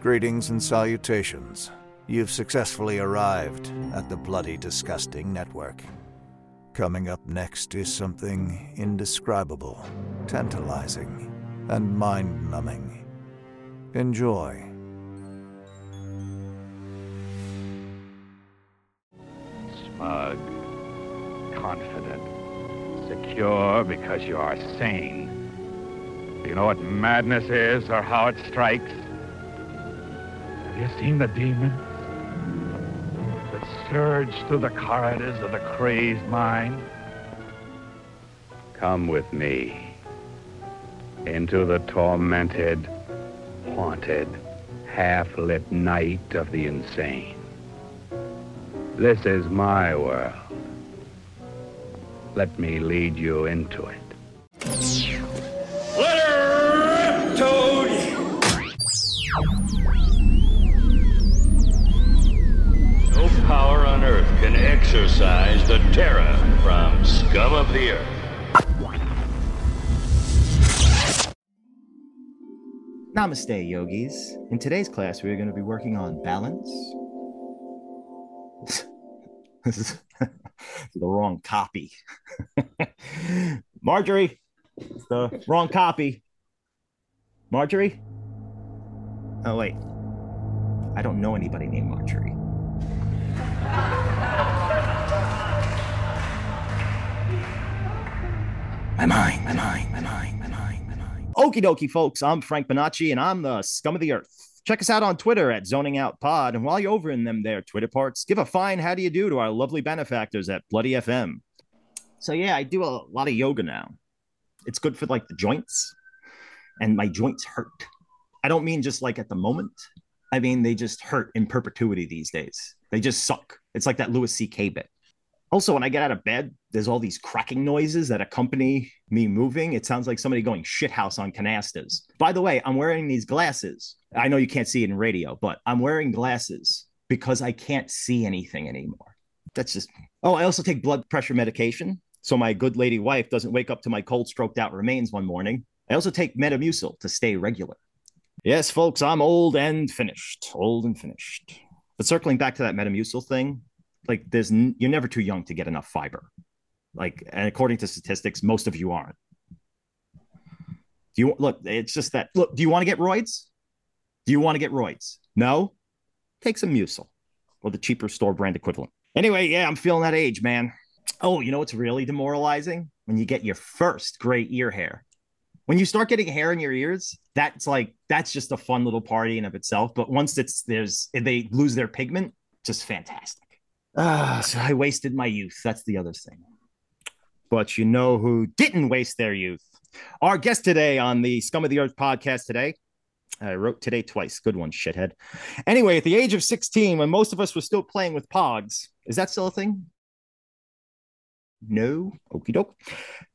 Greetings and salutations. You've successfully arrived at the Bloody Disgusting Network. Coming up next is something indescribable, tantalizing, and mind numbing. Enjoy. Smug, confident, secure because you are sane. Do you know what madness is or how it strikes? You seen the demons that surge through the corridors of the crazed mind? Come with me into the tormented, haunted, half-lit night of the insane. This is my world. Let me lead you into it. The terror from scum of the earth. Namaste, yogis. In today's class, we are going to be working on balance. this is the wrong copy. Marjorie, it's the wrong copy. Marjorie? Oh, wait. I don't know anybody named Marjorie. My mind, my mind, my mind, my mind, my mind. Okie dokie, folks. I'm Frank Bonacci, and I'm the scum of the earth. Check us out on Twitter at Zoning Out Pod. And while you're over in them there Twitter parts, give a fine how do you do to our lovely benefactors at Bloody FM. So yeah, I do a lot of yoga now. It's good for like the joints, and my joints hurt. I don't mean just like at the moment. I mean they just hurt in perpetuity these days. They just suck. It's like that Louis C.K. bit. Also, when I get out of bed, there's all these cracking noises that accompany me moving. It sounds like somebody going shithouse on canastas. By the way, I'm wearing these glasses. I know you can't see it in radio, but I'm wearing glasses because I can't see anything anymore. That's just. Oh, I also take blood pressure medication. So my good lady wife doesn't wake up to my cold stroked out remains one morning. I also take Metamucil to stay regular. Yes, folks, I'm old and finished. Old and finished. But circling back to that Metamucil thing, like there's n- you're never too young to get enough fiber. Like and according to statistics most of you aren't. Do you look it's just that look do you want to get roids? Do you want to get roids? No? Take some mucil or the cheaper store brand equivalent. Anyway yeah i'm feeling that age man. Oh you know what's really demoralizing? When you get your first gray ear hair. When you start getting hair in your ears that's like that's just a fun little party in of itself but once it's there's they lose their pigment just fantastic Ah, so I wasted my youth. That's the other thing. But you know who didn't waste their youth? Our guest today on the Scum of the Earth podcast today. I wrote today twice. Good one, shithead. Anyway, at the age of 16, when most of us were still playing with pogs, is that still a thing? No, okie doke.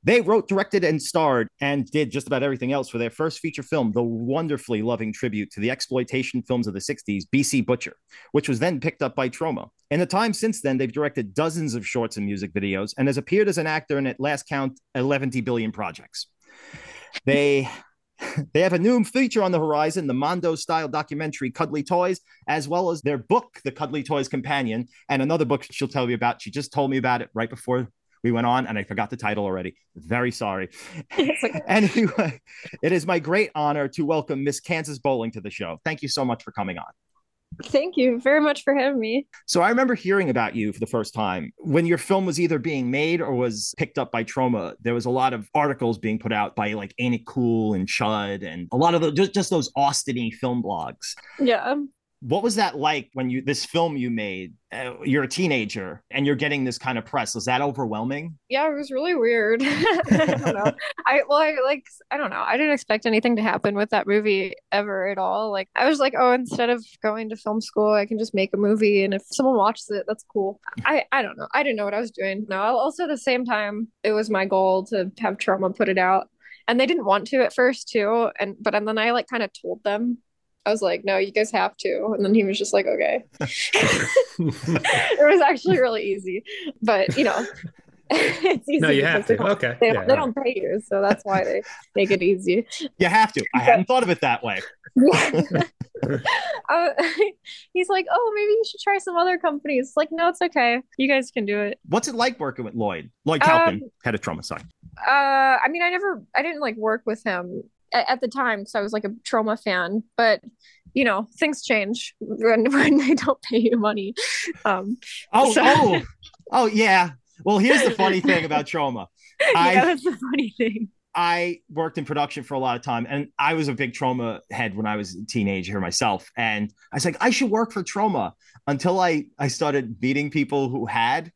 They wrote, directed, and starred and did just about everything else for their first feature film, the wonderfully loving tribute to the exploitation films of the 60s, BC Butcher, which was then picked up by Troma. In the time since then, they've directed dozens of shorts and music videos and has appeared as an actor in, at last count, 11 billion projects. They they have a new feature on the horizon, the Mondo style documentary Cuddly Toys, as well as their book, The Cuddly Toys Companion, and another book she'll tell you about. She just told me about it right before we went on, and I forgot the title already. Very sorry. okay. anyway, it is my great honor to welcome Miss Kansas Bowling to the show. Thank you so much for coming on. Thank you very much for having me. So I remember hearing about you for the first time when your film was either being made or was picked up by Troma. There was a lot of articles being put out by like Ain't It Cool and Chud and a lot of the, just, just those Austiny film blogs. Yeah. What was that like when you this film you made? Uh, you're a teenager and you're getting this kind of press. Was that overwhelming? Yeah, it was really weird. I don't know. I well, I like I don't know. I didn't expect anything to happen with that movie ever at all. Like I was like, oh, instead of going to film school, I can just make a movie, and if someone watches it, that's cool. I I don't know. I didn't know what I was doing. No. Also, at the same time, it was my goal to have Troma put it out, and they didn't want to at first too. And but and then I like kind of told them I was like, no, you guys have to. And then he was just like, okay. it was actually really easy. But, you know, it's easy. No, you have to. Okay. They, Yeah, don't, they don't pay you. So that's why they make it easy. You have to. I hadn't thought of it that way. uh, he's like, oh, maybe you should try some other companies. Like, no, it's okay. You guys can do it. What's it like working with Lloyd? Lloyd Kaufman, Um, head of Troma. Sorry. Uh, I mean, I never, I didn't like work with him at, the time because I was like a Troma fan, but you know, things change when, when they don't pay you money. Um, Oh, so- oh, oh, yeah. Well, here's the funny thing about Troma. I- yeah, that's the funny thing. I worked in production for a lot of time and I was a big Troma head when I was a teenager myself. And I was like, I should work for Troma until I, I started meeting people who had.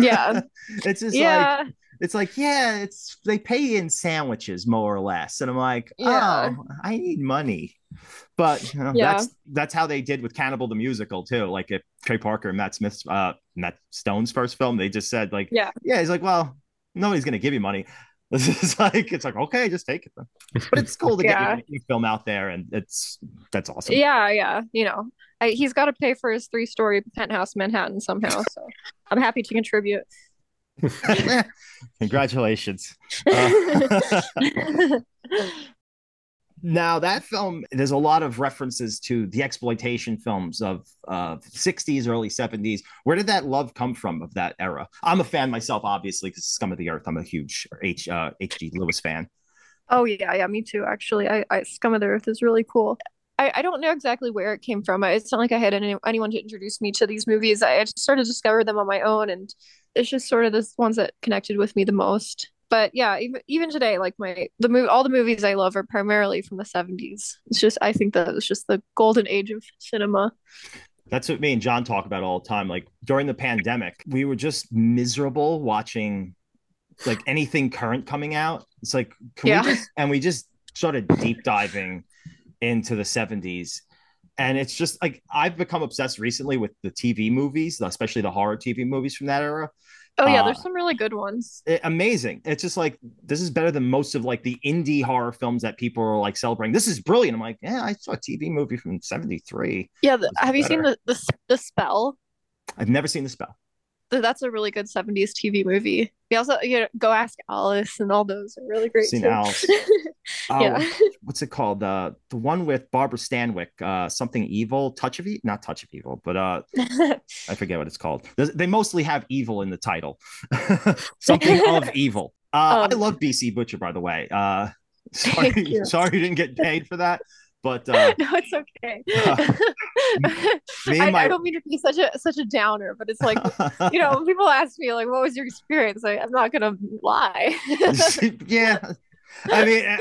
Yeah. it's just like, Yeah, it's like, yeah, it's they pay in sandwiches more or less. And I'm like, Yeah. oh, I need money. But you know, Yeah. that's that's how they did with Cannibal the musical too. Like if Trey Parker and Matt Smith's uh Matt Stone's first film, they just said like, Yeah. yeah, he's like, well, nobody's gonna give you money. This is like it's like okay, just take it. Then. But it's cool to Yeah. get your film out there, and it's that's awesome. yeah, yeah. You know, I, he's got to pay for his three-story penthouse in Manhattan somehow. So I'm happy to contribute. Congratulations. Uh, Now that film, there's a lot of references to the exploitation films of uh, 60s, early 70s. Where did that love come from of that era? I'm a fan myself, obviously, because Scum of the Earth. I'm a huge H uh, H.G. Lewis fan. Oh yeah, yeah, me too. Actually, I, I Scum of the Earth is really cool. I, I don't know exactly where it came from. It's not like I had any, anyone to introduce me to these movies. I, I just sort of discovered them on my own, and it's just sort of the ones that connected with me the most. But yeah, even even today, like my the movie, all the movies I love are primarily from the seventies. It's just I think that was just the golden age of cinema. That's what me and John talk about all the time. Like during the pandemic, we were just miserable watching like anything current coming out. It's like, can Yeah. we just, and we just started deep diving into the 70s. And it's just like I've become obsessed recently with the TV movies, especially the horror TV movies from that era. Oh yeah, Uh, there's some really good ones. It- amazing. It's just like this is better than most of like the indie horror films that people are like celebrating. This is brilliant. I'm like, yeah, I saw a TV movie from 73. Yeah, the, have you seen the, the the spell? I've never seen the spell. Th- That's a really good 70s TV movie. We also, you know, Go Ask Alice and all those are really great Seen too. Alice. Oh, yeah. what's it called? Uh, the one with Barbara Stanwyck, uh, something evil, touch of evil, not touch of evil, but uh, I forget what it's called. They- They mostly have evil in the title, something of evil. Uh, I Um, love BC Butcher, by the way. Uh, sorry, you. sorry you didn't get paid for that, but uh, no, it's okay. I, my I don't mean to be such a such a downer, but it's like you know, people ask me like, "What was your experience?" I, I'm not gonna lie. yeah. I mean,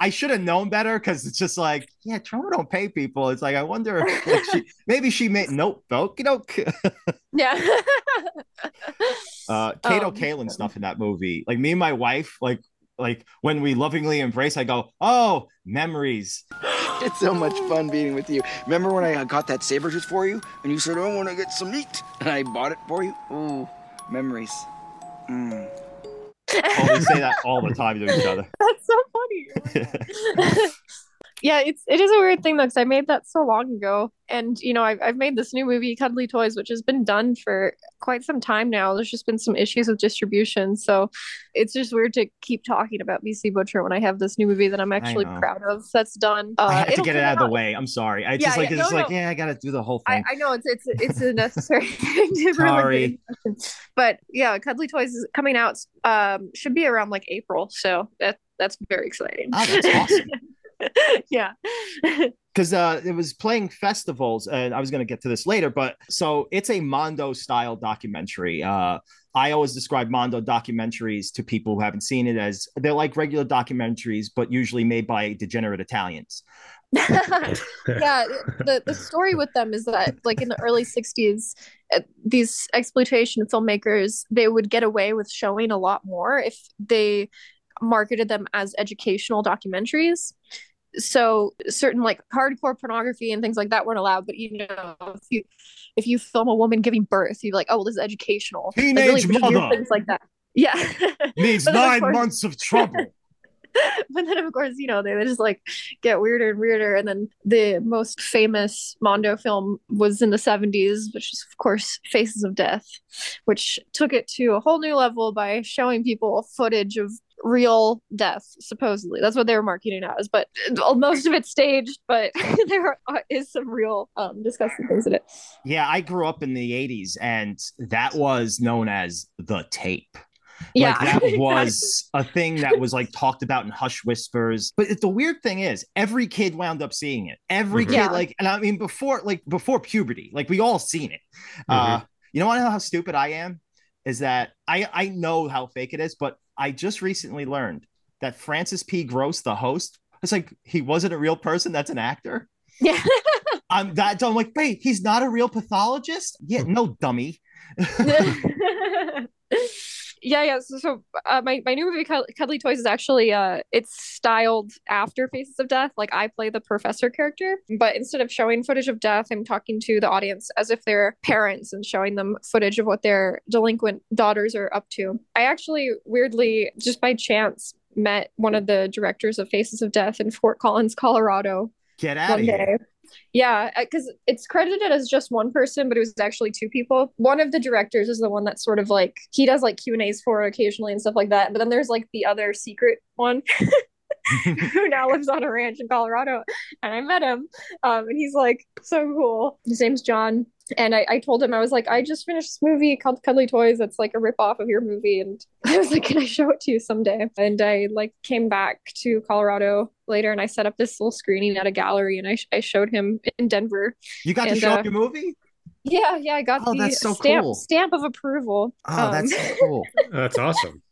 I should have known better because it's just like, yeah, Troma don't pay people. It's like, I wonder if she, maybe she made nope, okie doke. yeah. uh Kato Um, Kalin stuff in that movie. Like me and my wife, like like when we lovingly embrace, I go, oh, memories. It's so much fun being with you. Remember when I uh, got that saber tooth for you? And you said, I want to get some meat. And I bought it for you? Ooh, memories. Mm. Oh, we say that all the time to each other. That's so funny. Yeah, it's it is a weird thing though, because I made that so long ago, and you know, I've I've made this new movie, Cuddly Toys, which has been done for quite some time now. There's just been some issues with distribution, so it's just weird to keep talking about BC Butcher when I have this new movie that I'm actually proud of. That's done. Uh, I had to get it out of the way. I'm sorry. I Yeah, just like yeah, it's no, like, yeah, I gotta do the whole thing. I know it's it's it's a necessary thing to Sorry. really. But yeah, Cuddly Toys is coming out um should be around like April. So that that's very exciting. Oh, that's awesome. yeah. because uh, it was playing festivals, and I was going to get to this later. But so it's a Mondo style documentary. Uh, I always describe Mondo documentaries to people who haven't seen it as they're like regular documentaries, but usually made by degenerate Italians. yeah, the the story with them is that like in the early 60s uh, these exploitation filmmakers they would get away with showing a lot more if they marketed them as educational documentaries so certain like hardcore pornography and things like that weren't allowed but you know if you if you film a woman giving birth you're like oh well this is educational Like, Teenage mother. things like that yeah Needs But then, of nine course- months of trouble. but then of course you know they, they just like get weirder and weirder and then the most famous mondo film was in the 70s which is of course faces of death which took it to a whole new level by showing people footage of real death supposedly that's what they were marketing it as but most of it's staged but there is some real um disgusting things in it Yeah, I grew up in the 80s and that was known as the tape. yeah Like that exactly. was a thing that was like talked about in hush whispers. But it- the weird thing is, every kid wound up seeing it. Every Mhm. kid, Yeah. like, and I mean, before like before puberty, like we all seen it. Uh, you know what? I know how stupid I am is that I I know how fake it is, but I just recently learned that Francis B. Gröss, the host, it's like he wasn't a real person. That's an actor. yeah I'm that I'm like, wait, he's not a real pathologist. Yeah, hmm. no dummy. yeah yeah so, so uh, my, my new movie Cud- cuddly toys is actually uh it's styled after faces of death like i play the professor character but instead of showing footage of death i'm talking to the audience as if they're parents and showing them footage of what their delinquent daughters are up to i actually weirdly just by chance met one of the directors of faces of death in fort collins colorado Get out of here. Yeah, because it's credited as just one person, but it was actually two people. One of the directors is the one that's sort of like he does like Q and A's for occasionally and stuff like that. But then there's like the other secret one who now lives on a ranch in Colorado, and I met him, um, and he's like so cool. His name's John, and I, I told him I was like, I just finished this movie called Cuddly Toys. That's like a ripoff of your movie, and I was like, can I show it to you someday? And I like came back to Colorado later, and I set up this little screening at a gallery, and I I showed him in Denver. You got to show uh, up your movie? Yeah, yeah, I got Oh, the that's so stamp cool. stamp of approval. Oh, that's Um, so cool. That's awesome.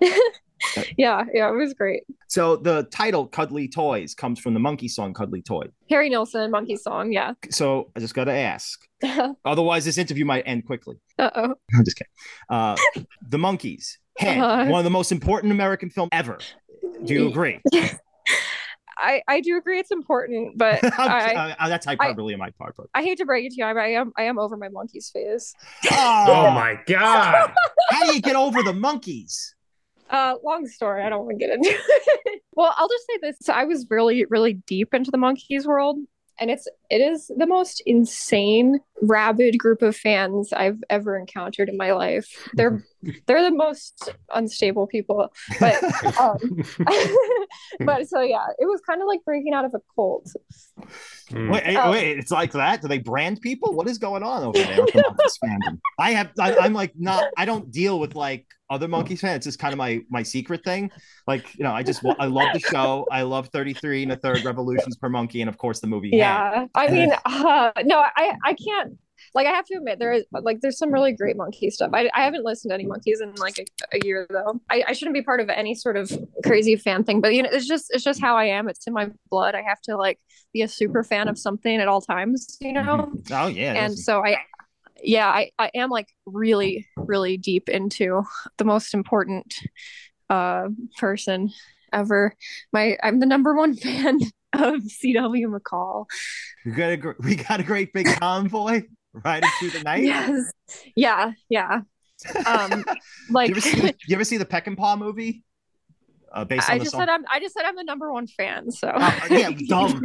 yeah, yeah, it was great. So the title "Cuddly Toys" comes from the monkey song "Cuddly Toy." Harry Nilsson, Monkey Song. Yeah. So I just got to ask. uh Otherwise, this interview might end quickly. oh. I'm just kidding. Uh, the Monkees, Head, Uh-huh. one of the most important American film ever. Do you agree? I I do agree it's important, but I Uh, that's hyperbole on my part. But I hate to break it to you, I, I am I am over my Monkees phase. Oh oh, my god. how do you get over the Monkees? Uh, long story. I don't want to get into it. well, I'll just say this. So I was really, really deep into the Monkees world, and it's it is the most insane, rabid group of fans I've ever encountered in my life. They're they're the most unstable people, but um, but so yeah, it was kind of like breaking out of a cult. Mm. Wait, Oh. wait, it's like that? Do they brand people? What is going on over there with the fandom? I have, I, I'm like not, I don't deal with like other Monkees fans. It's just kind of my my secret thing. Like you know, I just I love the show. I love 33 and a third revolutions per Monkee, and of course the movie. Head. Yeah, I mean, uh, no, I I can't. Like I have to admit, there is like there's some really great monkey stuff. I, I haven't listened to any Monkees in like a, a year though. I, I shouldn't be part of any sort of crazy fan thing, but you know, it's just it's just how I am. It's in my blood. I have to like be a super fan of something at all times, you know. Oh yeah. and so I, yeah, I I am like really really deep into the most important uh person ever. My I'm the number one fan of C.W. McCall. we got a gr- we got a great big convoy riding through the night. Yes. Yeah, yeah. Um like you, ever see, you ever see the Peckinpah movie? Uh, based on I just song. said I'm I just said I'm the number one fan, so Oh, yeah, dumb.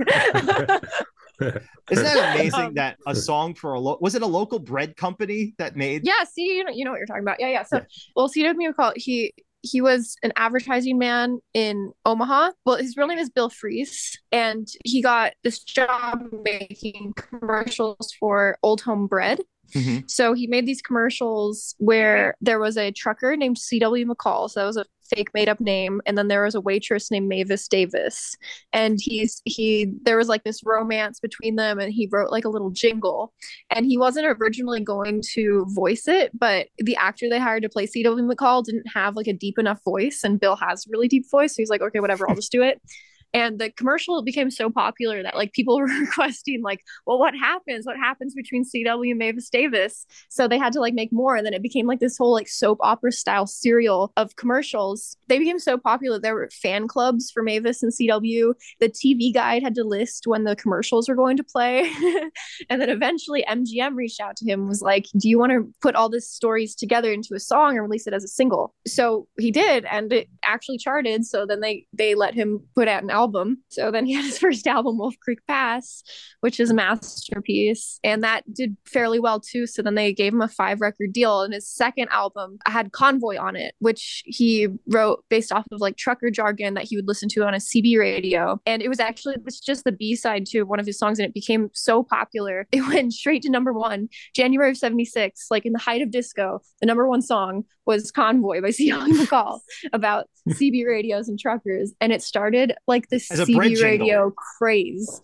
Isn't that amazing Um, that a song for a lo- was it a local bread company that made? yeah, see, you know, you know what you're talking about. Yeah, yeah. So Yeah. well CW McCall, he he was an advertising man in Omaha. Well, his real name is Bill Fries, and he got this job making commercials for Old Home Bread. Mhm. So he made these commercials where there was a trucker named C.W. McCall. So that was a fake made up name. And then there was a waitress named Mavis Davis. And he's, he, there was like this romance between them and he wrote like a little jingle. And he wasn't originally going to voice it, but the actor they hired to play C.W. McCall didn't have like a deep enough voice. And Bill has a really deep voice. So he's like, okay, whatever, I'll just do it. And the commercial became so popular that like people were requesting like, well, what happens? What happens between CW and Mavis Davis? So they had to like make more, and then it became like this whole like soap opera style serial of commercials. They became so popular. There were fan clubs for Mavis and CW. The TV guide had to list when the commercials were going to play, and then eventually MGM reached out to him was like, "Do you want to put all these stories together into a song and release it as a single?" So he did, and it actually charted. So then they they let him put out an album album. So then he had his first album, Wolf Creek Pass, which is a masterpiece. And that did fairly well too. So then they gave him a five record deal. And his second album had Convoy on it, which he wrote based off of like trucker jargon that he would listen to on a CB radio. And it was actually it's just the B side to one of his songs. And it became so popular. It went straight to number one, January of 76, like in the height of disco. The number one song was Convoy by C.W. McCall about CB radios and truckers. And it started like this As CB radio craze.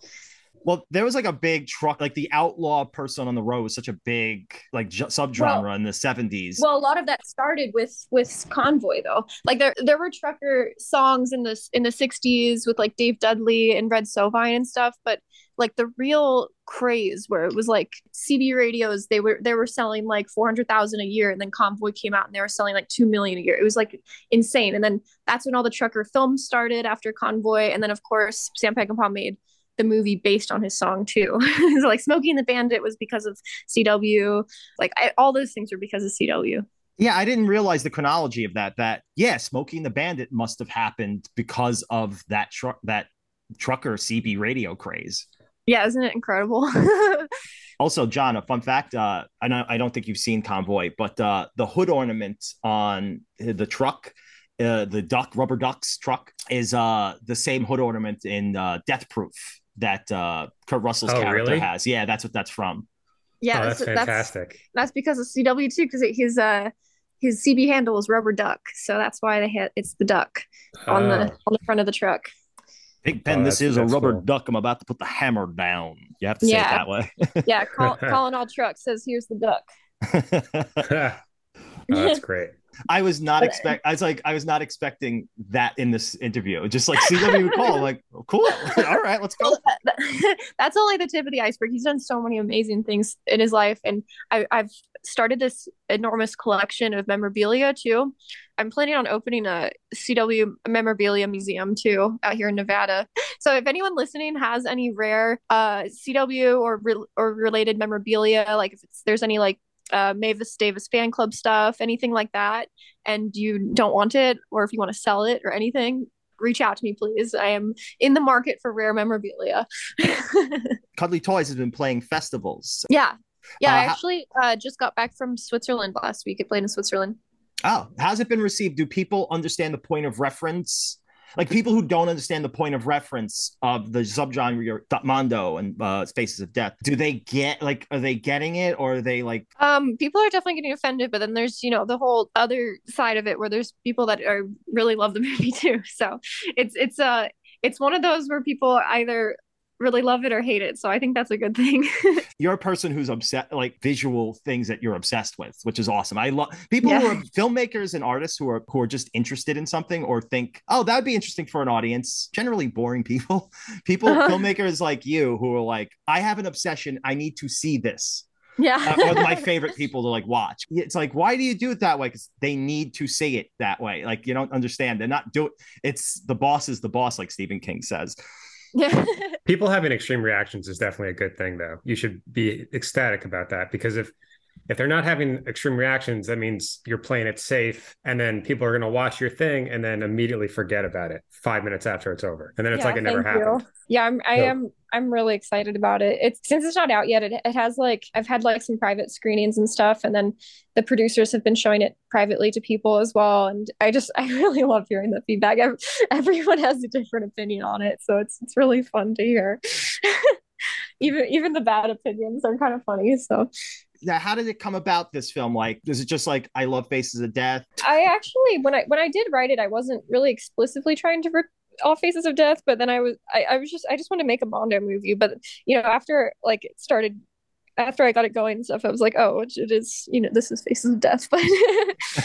Well, there was like a big truck, like the outlaw person on the road was such a big like ju- subgenre in the 70s. Well, a lot of that started with with Convoy though. Like there there were trucker songs in this in the 60s with like Dave Dudley and Red Sovine and stuff, but like the real craze where it was like CB radios they were they were selling like 400,000 a year and then Convoy came out and they were selling like 2 million a year. It was like insane. And then that's when all the trucker films started after Convoy and then of course Sam Peckinpah made the movie based on his song too. so like Smokey and the Bandit was because of CW. Like I, all those things were because of CW. Yeah, I didn't realize the chronology of that. That yeah, Smoking the Bandit must have happened because of that truck that trucker CB radio craze. Yeah, isn't it incredible? Also, John, a fun fact. Uh, I know I don't think you've seen Convoy, but uh, the hood ornament on the truck, uh, the duck rubber ducks truck, is uh, the same hood ornament in uh, Death Proof that uh, Kurt Russell's Oh, character really? has. Yeah, that's what that's from. yeah, oh, that's that's, that's fantastic. that's because of CW too, because his uh his CB handle is rubber duck, so that's why they had it's the duck on the Oh. on the front of the truck. Big Ben, Oh, this is a rubber cool. duck. I'm about to put the hammer down. You have to say Yeah. it that way. Yeah, call, calling all trucks says here's the duck. oh, that's great. I was not But- expect. I was like, I was not expecting that in this interview. Just like CW McCall, like, cool. All right, let's go. That's only the tip of the iceberg. He's done so many amazing things in his life, and I, I've started this enormous collection of memorabilia too. I'm planning on opening a CW memorabilia museum too out here in Nevada. So if anyone listening has any rare uh, CW or re- or related memorabilia, like if it's, there's any like uh, Mavis Davis fan club stuff, anything like that, and you don't want it, or if you want to sell it or anything, reach out to me, please. I am in the market for rare memorabilia. Cuddly Toys has been playing festivals. yeah. Yeah, Uh, I actually uh, just got back from Switzerland last week. I played in Switzerland. Oh, how's it been received? Do people understand the point of reference? Like people who don't understand the point of reference of the subgenre Mondo and uh, Faces of Death, do they get like are they getting it or are they like Um, people are definitely getting offended, but then there's you know the whole other side of it where there's people that are really love the movie too. So it's it's uh it's one of those where people either really love it or hate it. So I think that's a good thing. you're a person who's obsessed like visual things that you're obsessed with which is awesome. I love people who are filmmakers and artists who are who are just interested in something or think oh that would be interesting for an audience. Generally boring people. People Uh-huh. filmmakers like you who are like i have an obsession. I need to see this. Yeah. uh, my favorite people to like watch. It's like why do you do it that way? Because they need to say it that way. Like you don't understand. They're not do it's the boss is the boss like stephen king says yeah. People having extreme reactions is definitely a good thing, though. You should be ecstatic about that because if if they're not having extreme reactions, that means you're playing it safe, and then people are going to watch your thing and then immediately forget about it five minutes after it's over, and then it's Yeah, like it never thank you. Yeah, I'm I So- am I'm really excited about it. It's since it's not out yet, it, it has like I've had like some private screenings and stuff, and then the producers have been showing it privately to people as well. And I just I really love hearing the feedback. Ev- Everyone has a different opinion on it, so it's it's really fun to hear. even even the bad opinions are kind of funny. So now how did it come about this film like is it just like i love faces of death I actually when I when I did write it, I wasn't really explicitly trying to rip off Faces of Death, but then I was I, I was just I just wanted to make a Mondo movie. But you know, after like it started after I got it going and stuff, I was like, oh, it, it is, you know, this is Faces of Death.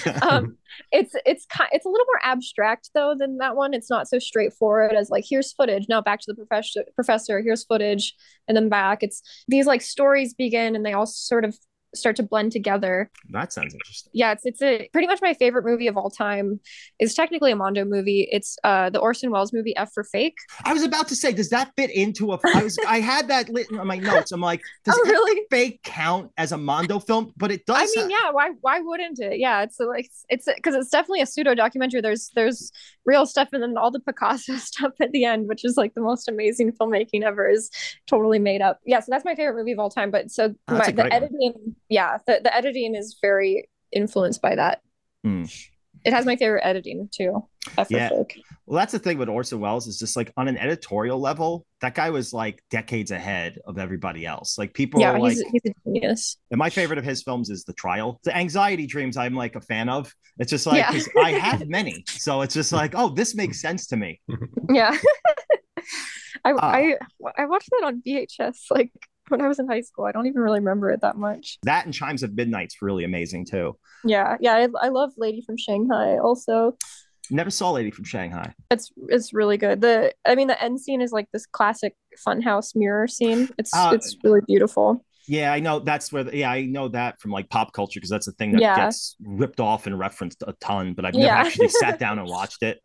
But um it's it's it's a little more abstract though than that one. It's not so straightforward as like here's footage, now back to the professor professor, here's footage, and then back. It's these like stories begin and they all sort of start to blend together. That sounds interesting. Yeah, it's it's a pretty much my favorite movie of all time. It's technically a Mondo movie. It's uh the Orson Welles movie F for Fake. I was about to say, does that fit into a? I was I had that lit on my notes. I'm like, does Oh, really? Fake count as a Mondo film? But it does. I mean, yeah, why why wouldn't it? Yeah, it's like it's because it's definitely a pseudo documentary. There's there's real stuff and then all the Picasso stuff at the end, which is like the most amazing filmmaking ever, is totally made up. Yeah, so that's my favorite movie of all time. But so Oh, my, the editing. one. Yeah, the, the editing is very influenced by that. Hmm. It has my favorite editing too. Yeah. Well, that's the thing with Orson Welles is just like on an editorial level, that guy was like decades ahead of everybody else. Like people Yeah, are like, he's he's a genius. and my favorite of his films is The Trial. The Anxiety Dreams, I'm like a fan of. It's just like Yeah. I have many, so it's just like, oh, this makes sense to me. Yeah. I Ah. I I watched that on VHS like when I was in high school. I don't even really remember it that much. That and Chimes of Midnight's really amazing too. Yeah, yeah, I, I love Lady from Shanghai. Also, Never saw Lady from Shanghai. it's it's really good. The I mean, the end scene is like this classic funhouse mirror scene. It's Uh, it's really beautiful. Yeah, I know that's where. The, yeah, I know that from like pop culture because that's a thing that Yeah. gets ripped off and referenced a ton. But I've never Yeah. actually sat down and watched it.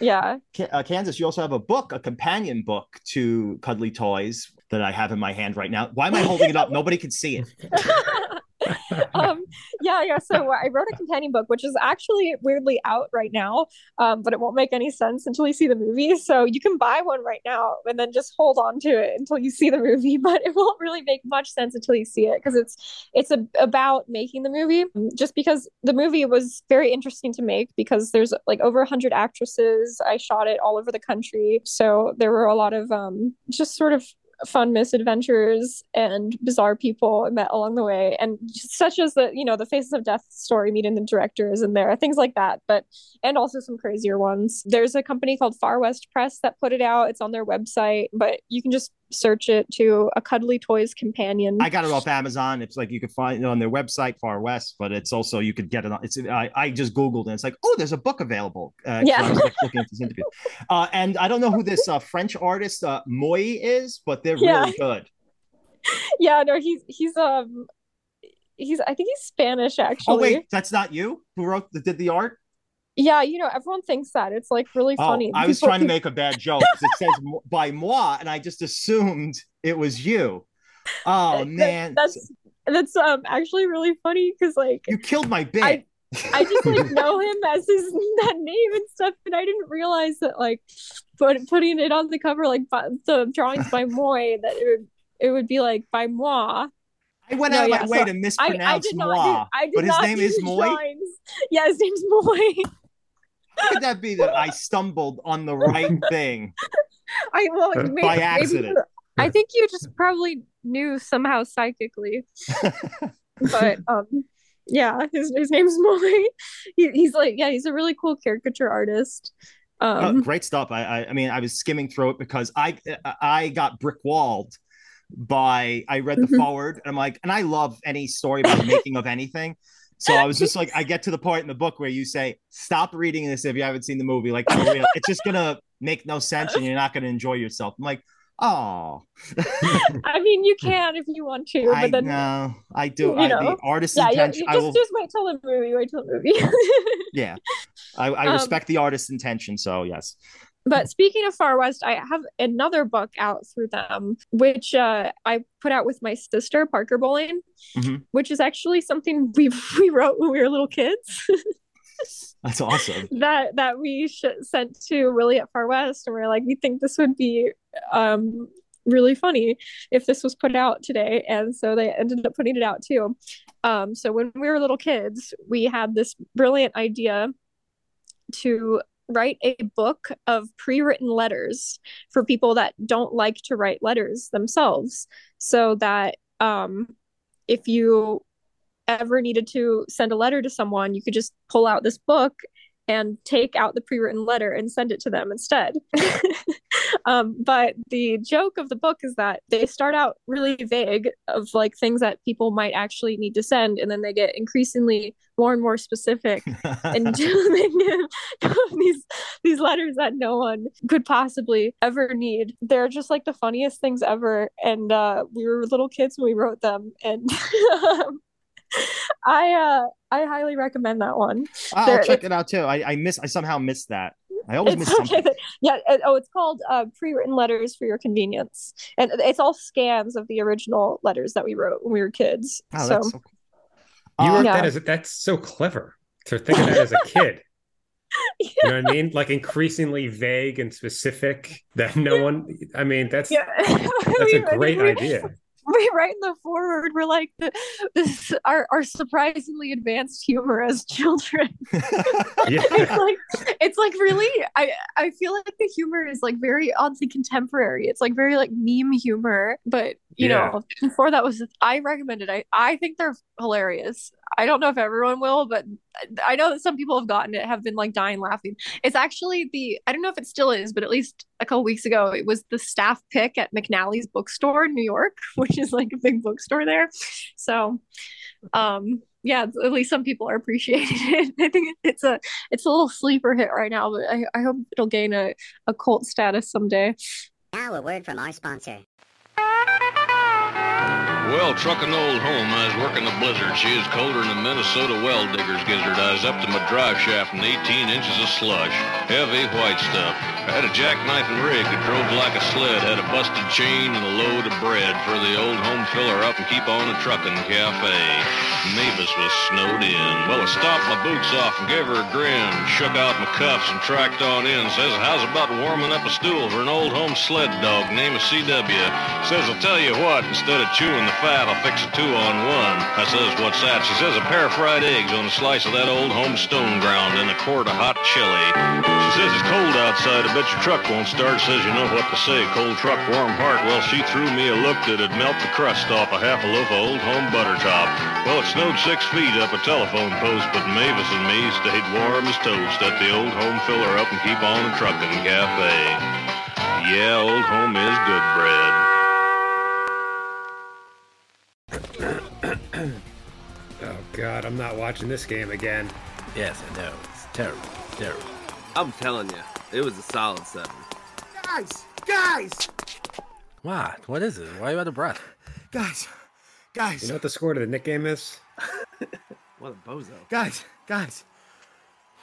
Yeah, Ka- uh, Kansas, you also have a book, a companion book to Cuddly Toys that I have in my hand right now. Why am I holding it up? Nobody can see it. um, yeah, yeah. So I wrote a companion book, which is actually weirdly out right now, um, but it won't make any sense until you see the movie. So you can buy one right now and then just hold on to it until you see the movie. But it won't really make much sense until you see it because it's it's a, about making the movie. Just because the movie was very interesting to make because there's like over hundred actresses. I shot it all over the country, so there were a lot of um, just sort of fun misadventures and bizarre people I met along the way. And such as the you know the faces of death story meeting the directors and there things like that. But and also some crazier ones. There's a company called far west press that put it out. It's on their website but you can just search it to a cuddly toys companion I got it off Amazon. It's like you can find it on their website, Far West, but it's also you could get it on. It's I, I just googled and it's like, oh, there's a book available. Uh, Yeah. I was like, looking at this interview, uh, and I don't know who this uh, French artist uh, Moy is, but they're Yeah. really good. yeah no he's he's um he's i think he's spanish actually Oh wait, that's not you who wrote the, did the art. Yeah you know everyone thinks that it's like really Oh, funny I was People- trying to make a bad joke. it says by moi, and I just assumed it was you. Oh man, that's that's um actually really funny because like you killed my bit. I- I just like know him as his that name and stuff, and I didn't realize that like put, putting it on the cover like by, the drawings by Moy that it would it would be like by moi. I went No, out of yeah, my way so to mispronounce I did not moi, do, I did but his not name is Moy. Yeah, his name's Moy. How could that be that I stumbled on the right thing? I well By maybe, maybe accident. you- I think you just probably knew somehow psychically, but um. Yeah, his his name's Molly. He, he's like, yeah, he's a really cool caricature artist. Oh, Um, great stuff. I, I, I mean, I was skimming through it because I, I got brick walled by. I read the Mhm. forward, and I'm like, and I love any story about the making of anything. So I was just like, I get to the point in the book where you say, "Stop reading this if you haven't seen the movie." Like, it's just gonna make no sense, and you're not gonna enjoy yourself. I'm like, oh, I mean, you can if you want to, I but then know, I do. you I, the know. artist's yeah, intention. I just will, just wait till the movie. Wait till the movie. yeah, I, I Um, respect the artist's intention. So yes, but speaking of Far West, I have another book out through them, which uh, I put out with my sister Parker Bowling, Mhm. which is actually something we we wrote when we were little kids. that's awesome. that that we sh- sent to Willie at Far West, and we are like, we think this would be um really funny if this was put out today, and so they ended up putting it out too. Um, so when we were little kids, we had this brilliant idea to write a book of pre-written letters for people that don't like to write letters themselves, so that um, if you ever needed to send a letter to someone, you could just pull out this book and take out the pre-written letter and send it to them instead. um, but the joke of the book is that they start out really vague of like things that people might actually need to send, and then they get increasingly more and more specific until they give these these letters that no one could possibly ever need. They're just like the funniest things ever, and uh, we were little kids when we wrote them, and um, I uh I highly recommend that one. I'll There- check it out too. I, I miss I somehow missed that. I always miss okay. something. Yeah. it- oh, it's called uh, pre-written letters for your convenience, and it's all scans of the original letters that we wrote when we were kids. Oh, so that's so cool. You Uh, wrote Yeah. that as that's so clever to think of that as a kid. You know what I mean? Like increasingly vague and specific that no one. I mean, that's yeah, that's We- a great we- idea. we write in the forward we're like the, this our, our surprisingly advanced humor as children Yeah. it's like it's like really i i feel like the humor is like very oddly contemporary it's like very like meme humor but you Yeah. know before that was i recommend it i i think they're hilarious i don't know if everyone will but i know that some people have gotten it have been like dying laughing. It's actually the i don't know if it still is but at least a couple weeks ago it was the staff pick at mcnally's bookstore in new york which is like a big bookstore there. So um yeah at least some people are appreciating it. I think it's a it's a little sleeper hit right now but i, I hope it'll gain a, a cult status someday. Now, a word from our sponsor. Well, trucking old home, I was working the blizzard. She is colder than a Minnesota well digger's gizzard. I was up to my drive shaft in 18 inches of slush. Heavy white stuff. I had a jackknife and rig that drove like a sled, had a busted chain and a load of bread for the old home filler up and keep on a trucking cafe. Mavis was snowed in. Well, I stopped my boots off and gave her a grin, shook out my cuffs and tracked on in. Says, how's about warming up a stool for an old home sled dog named CW? Says, I'll tell you what, instead of chewing the fat, I'll fix a two on one. I says, what's that? She says, a pair of fried eggs on a slice of that old home stone ground and a quart of hot chili. She says, it's cold outside. I bet your truck won't start. Says, you know what to say. Cold truck, warm heart. Well, she threw me a look that'd melt the crust off a half a loaf of old home butter top. Well, it snowed six feet up a telephone post, but Mavis and me stayed warm as toast at the old home filler up and keep on a trucking cafe. Yeah, old home is good bread. Oh God, I'm not watching this game again. Yes, I know. It's terrible. Terrible. I'm telling you, it was a solid seven. Guys, guys, What? What is it? Why are you out of breath? guys, guys, You know what the score to the Nick game is? What a bozo. guys, guys.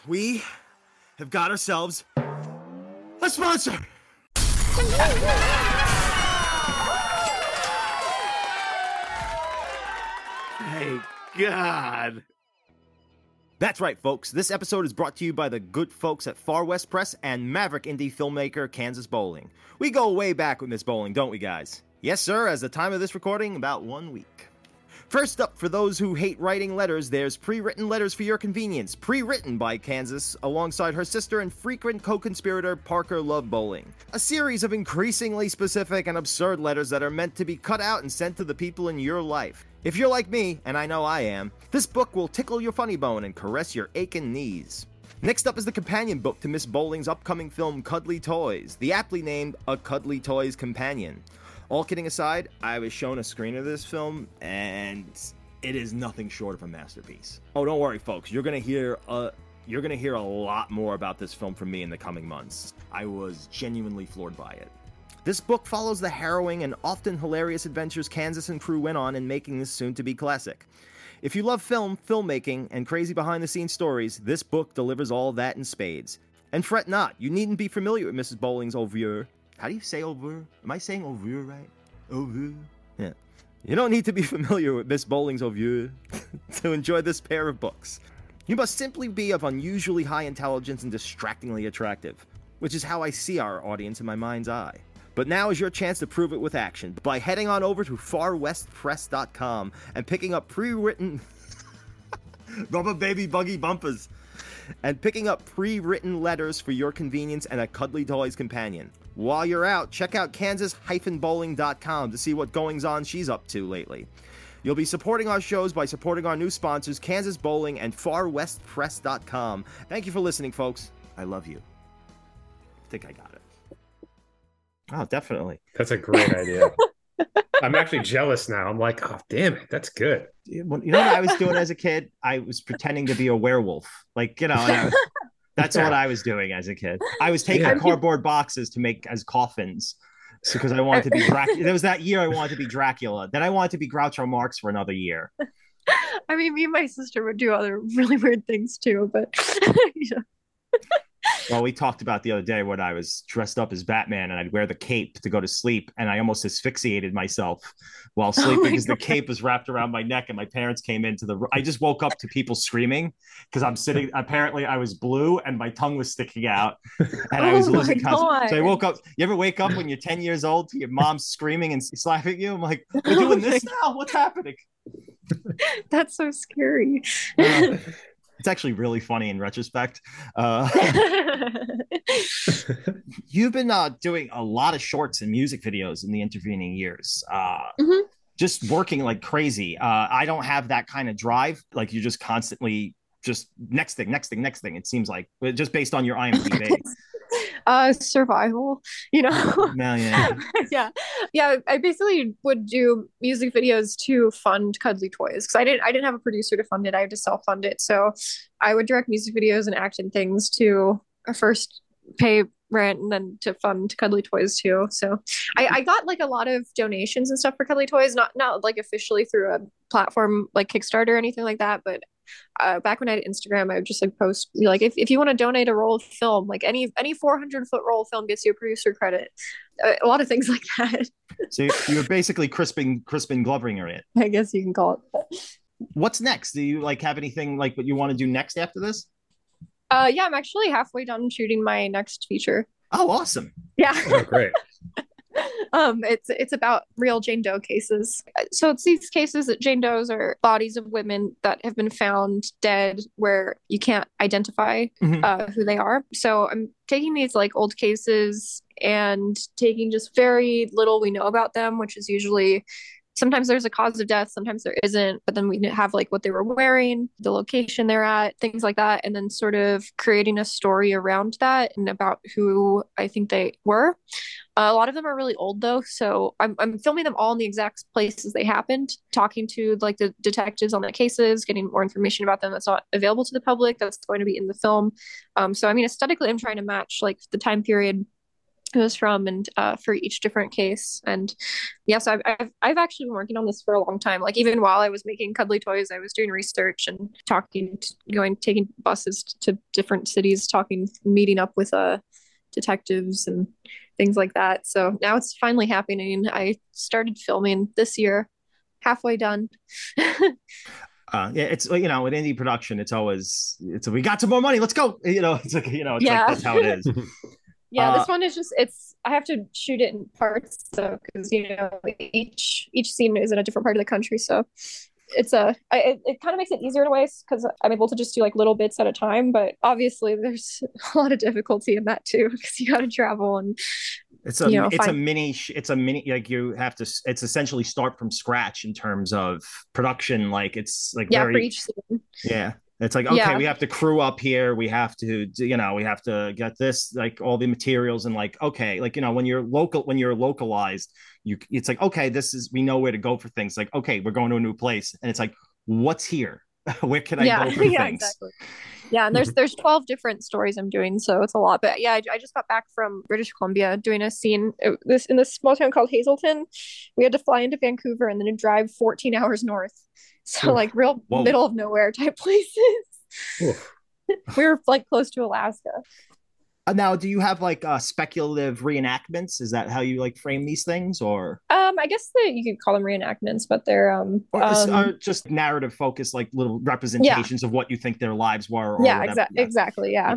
We have got ourselves a sponsor. Thank God. That's right, folks. This episode is brought to you by the good folks at Far West Press and maverick indie filmmaker Kansas Bowling. We go way back with Miss Bowling, don't we, guys? Yes, sir. As the time of this recording, about one week. First up, for those who hate writing letters, there's pre written letters for your convenience, pre written by Kansas alongside her sister and frequent co conspirator Parker Love Bowling. A series of increasingly specific and absurd letters that are meant to be cut out and sent to the people in your life. If you're like me, and I know I am, this book will tickle your funny bone and caress your aching knees. Next up is the companion book to Miss Bowling's upcoming film Cuddly Toys, the aptly named A Cuddly Toys Companion. All kidding aside, I was shown a screen of this film, and it is nothing short of a masterpiece. Oh, don't worry, folks. You're gonna hear a you're gonna hear a lot more about this film from me in the coming months. I was genuinely floored by it. This book follows the harrowing and often hilarious adventures Kansas and crew went on in making this soon to be classic. If you love film, filmmaking, and crazy behind the scenes stories, this book delivers all that in spades. And fret not, you needn't be familiar with Mrs. Bowling's oeuvre. How do you say oeuvre? Am I saying oeuvre right? Oeuvre? Yeah. You don't need to be familiar with Miss Bowling's oeuvre to enjoy this pair of books. You must simply be of unusually high intelligence and distractingly attractive, which is how I see our audience in my mind's eye. But now is your chance to prove it with action by heading on over to farwestpress.com and picking up pre-written rubber baby buggy bumpers and picking up pre-written letters for your convenience and a cuddly toys companion. While you're out, check out kansas-bowling.com to see what goings on she's up to lately. You'll be supporting our shows by supporting our new sponsors, Kansas Bowling and FarWestPress.com. Thank you for listening, folks. I love you. I think I got it. Oh, definitely. That's a great idea. I'm actually jealous now. I'm like, oh damn it, that's good. You know what I was doing as a kid? I was pretending to be a werewolf. Like, you know, was- that's what I was doing as a kid. I was taking Yeah. cardboard boxes to make as coffins. because I wanted to be Dracula. There was that year I wanted to be Dracula. Then I wanted to be Groucho Marx for another year. I mean, me and my sister would do other really weird things too, but yeah. Well, we talked about the other day when I was dressed up as Batman and I'd wear the cape to go to sleep, and I almost asphyxiated myself while Oh sleeping because the cape was wrapped around my neck, and my parents came into the. I just woke up to people screaming because I'm sitting. Apparently, I was blue and my tongue was sticking out, and I was Oh losing. So I woke up. You ever wake up when you're 10 years old to your mom screaming and slapping you? I'm like, we're doing this now. What's happening? That's so scary. Uh, it's actually really funny in retrospect. Uh, you've been uh, doing a lot of shorts and music videos in the intervening years. Uh, Mhm. Just working like crazy. Uh, I don't have that kind of drive. Like you're just constantly just next thing, next thing, next thing. It seems like just based on your IMDb. uh survival you know? No, yeah. yeah. Yeah i basically would do music videos to fund cuddly toys because i didn't i didn't have a producer to fund it i had to self-fund it. So i would direct music videos and act in things to uh, first pay rent and then to fund cuddly toys too. So I, I got like a lot of donations and stuff for cuddly toys not not like officially through a platform like kickstarter or anything like that but uh, back when I had Instagram, I would just like post like if, if you want to donate a roll of film, like any any 400 foot roll of film gets you a producer credit. Uh, a lot of things like that. So you- you're basically Crispin, Crispin Gloveringer it. I guess you can call it. What's next? Do you like have anything like what you want to do next after this? Uh, yeah, I'm actually halfway done shooting my next feature. Oh, awesome. Yeah. Oh, great. um it's it's about real jane doe cases so it's these cases that jane does are bodies of women that have been found dead where you can't identify Mhm. uh, who they are so i'm taking these like old cases and taking just very little we know about them which is usually sometimes there's a cause of death sometimes there isn't but then we have like what they were wearing the location they're at things like that and then sort of creating a story around that and about who i think they were uh, a lot of them are really old though, so I'm I'm filming them all in the exact places they happened, talking to like the detectives on the cases, getting more information about them that's not available to the public. That's going to be in the film. Um, so I mean, aesthetically, I'm trying to match like the time period it was from and uh, for each different case. And yeah, so I've, I've I've actually been working on this for a long time. Like even while I was making cuddly toys, I was doing research and talking, to, going, taking buses to different cities, talking, meeting up with uh detectives and things like that. So now it's finally happening. I started filming this year, halfway done. Uh, yeah, it's you know, with indie production, it's always it's we got some more money, let's go. You know, it's like you know, it's Yeah. like that's how it is. yeah, Uh, this one is just it's I have to shoot it in parts though because you know each each scene is in a different part of the country, so it's a I, it, it kind of makes it easier in ways because I'm able to just do like little bits at a time. But obviously, there's a lot of difficulty in that too because you got to travel and It's a you know, it's a mini it's a mini like you have to it's essentially start from scratch in terms of production. Like it's like yeah very, for each scene. Yeah. It's like, okay, Yeah. we have to crew up here. We have to, you know, we have to get this, like all the materials and like, okay, like, you know, when you're local, when you're localized, you, it's like, okay, this is, we know where to go for things. Like, okay, we're going to a new place. And it's like, what's here? where can I yeah, go for yeah, things? exactly. Yeah, and there's there's 12 different stories I'm doing, so it's a lot. But yeah, I, I just got back from British Columbia doing a scene uh, this in this small town called Hazelton. We had to fly into Vancouver and then drive 14 hours north. So Oof. like real Whoa. middle of nowhere type places. We were like close to Alaska. Uh, now, do you have like uh, speculative reenactments? Is that how you like frame these things or, Um, I guess that you could call them reenactments, but they're um, or, um, or just narrative focused, like little representations of what you think their lives were? Or yeah, whatever? exactly, exactly, yeah,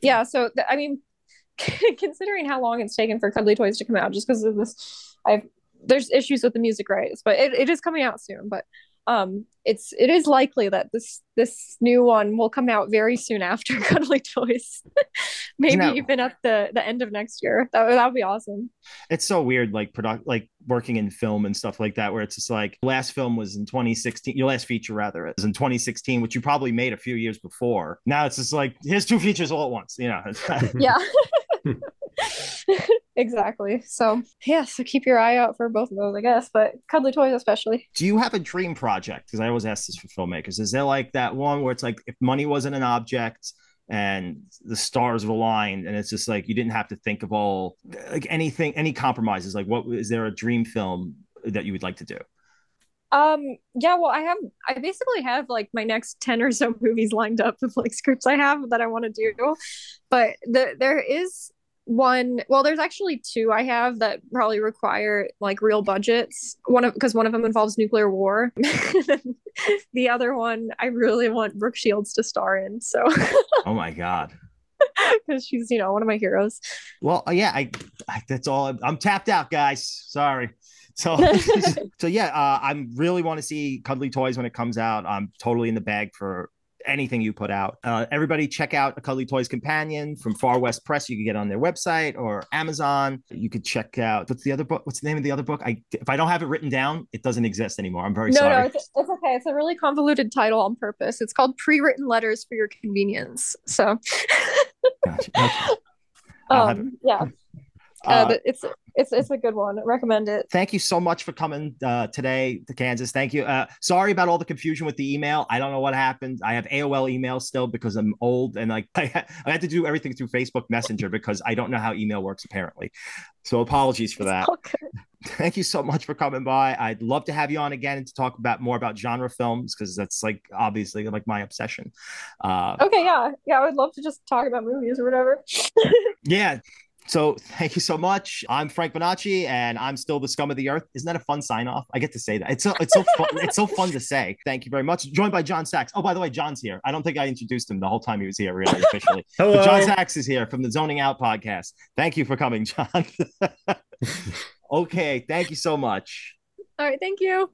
yeah. So th- I mean, considering how long it's taken for Cuddly Toys to come out, just because of this, I've there's issues with the music rights, but it, it is coming out soon. But um, it's it is likely that this this new one will come out very soon after Cuddly Toys, maybe Now- even at the the end of next year. That would that would be awesome. it's so weird like product like working in film and stuff like that where it's just like last film was in 2016 your last feature rather is in 2016 which you probably made a few years before now it's just like here's two features all at once you know Yeah. Exactly. So yeah, so keep your eye out for both of those, I guess. But Cuddly Toys especially. do you have a dream project because i always ask this for filmmakers is there like that one where it's like if money wasn't an object and the stars were aligned and it's just like you didn't have to think of all like anything any compromises like what is there a dream film that you would like to do Um, yeah, well, I have, I basically have like my next 10 or so movies lined up of like scripts I have that I want to do. But the there is one, well, there's actually two I have that probably require like real budgets. One of, because one of them involves nuclear war. the other one, I really want Brooke Shields to star in. So, oh my God. Because she's, you know, one of my heroes. Well, uh, yeah, I, I that's all. I'm, I'm tapped out, guys. Sorry. So, so yeah, uh, I really want to see Cuddly Toys when it comes out. I'm totally in the bag for anything you put out. Uh, everybody, check out a Cuddly Toys Companion from Far West Press. You can get on their website or Amazon. You could check out what's the other book. What's the name of the other book? I if I don't have it written down, it doesn't exist anymore. I'm very no, sorry. No, it's, it's okay. It's a really convoluted title on purpose. It's called Pre-written Letters for Your Convenience. So, gotcha. okay. um, yeah. Uh, uh, it's it's it's a good one. I recommend it. Thank you so much for coming uh, today to Kansas. Thank you. Uh, sorry about all the confusion with the email. I don't know what happened. I have AOL email still because I'm old and like I, I had to do everything through Facebook Messenger because I don't know how email works apparently. So apologies for that. Okay. Thank you so much for coming by. I'd love to have you on again and to talk about more about genre films because that's like obviously like my obsession. Uh, okay, yeah, yeah. I would love to just talk about movies or whatever. yeah. So thank you so much. I'm Frank Bonacci, and I'm still the scum of the earth. Isn't that a fun sign off? I get to say that. It's so it's so fun. it's so fun to say. Thank you very much. Joined by John Sachs. Oh, by the way, John's here. I don't think I introduced him the whole time he was here, really officially. Hello. But John Sachs is here from the Zoning Out podcast. Thank you for coming, John. okay, thank you so much. All right, thank you.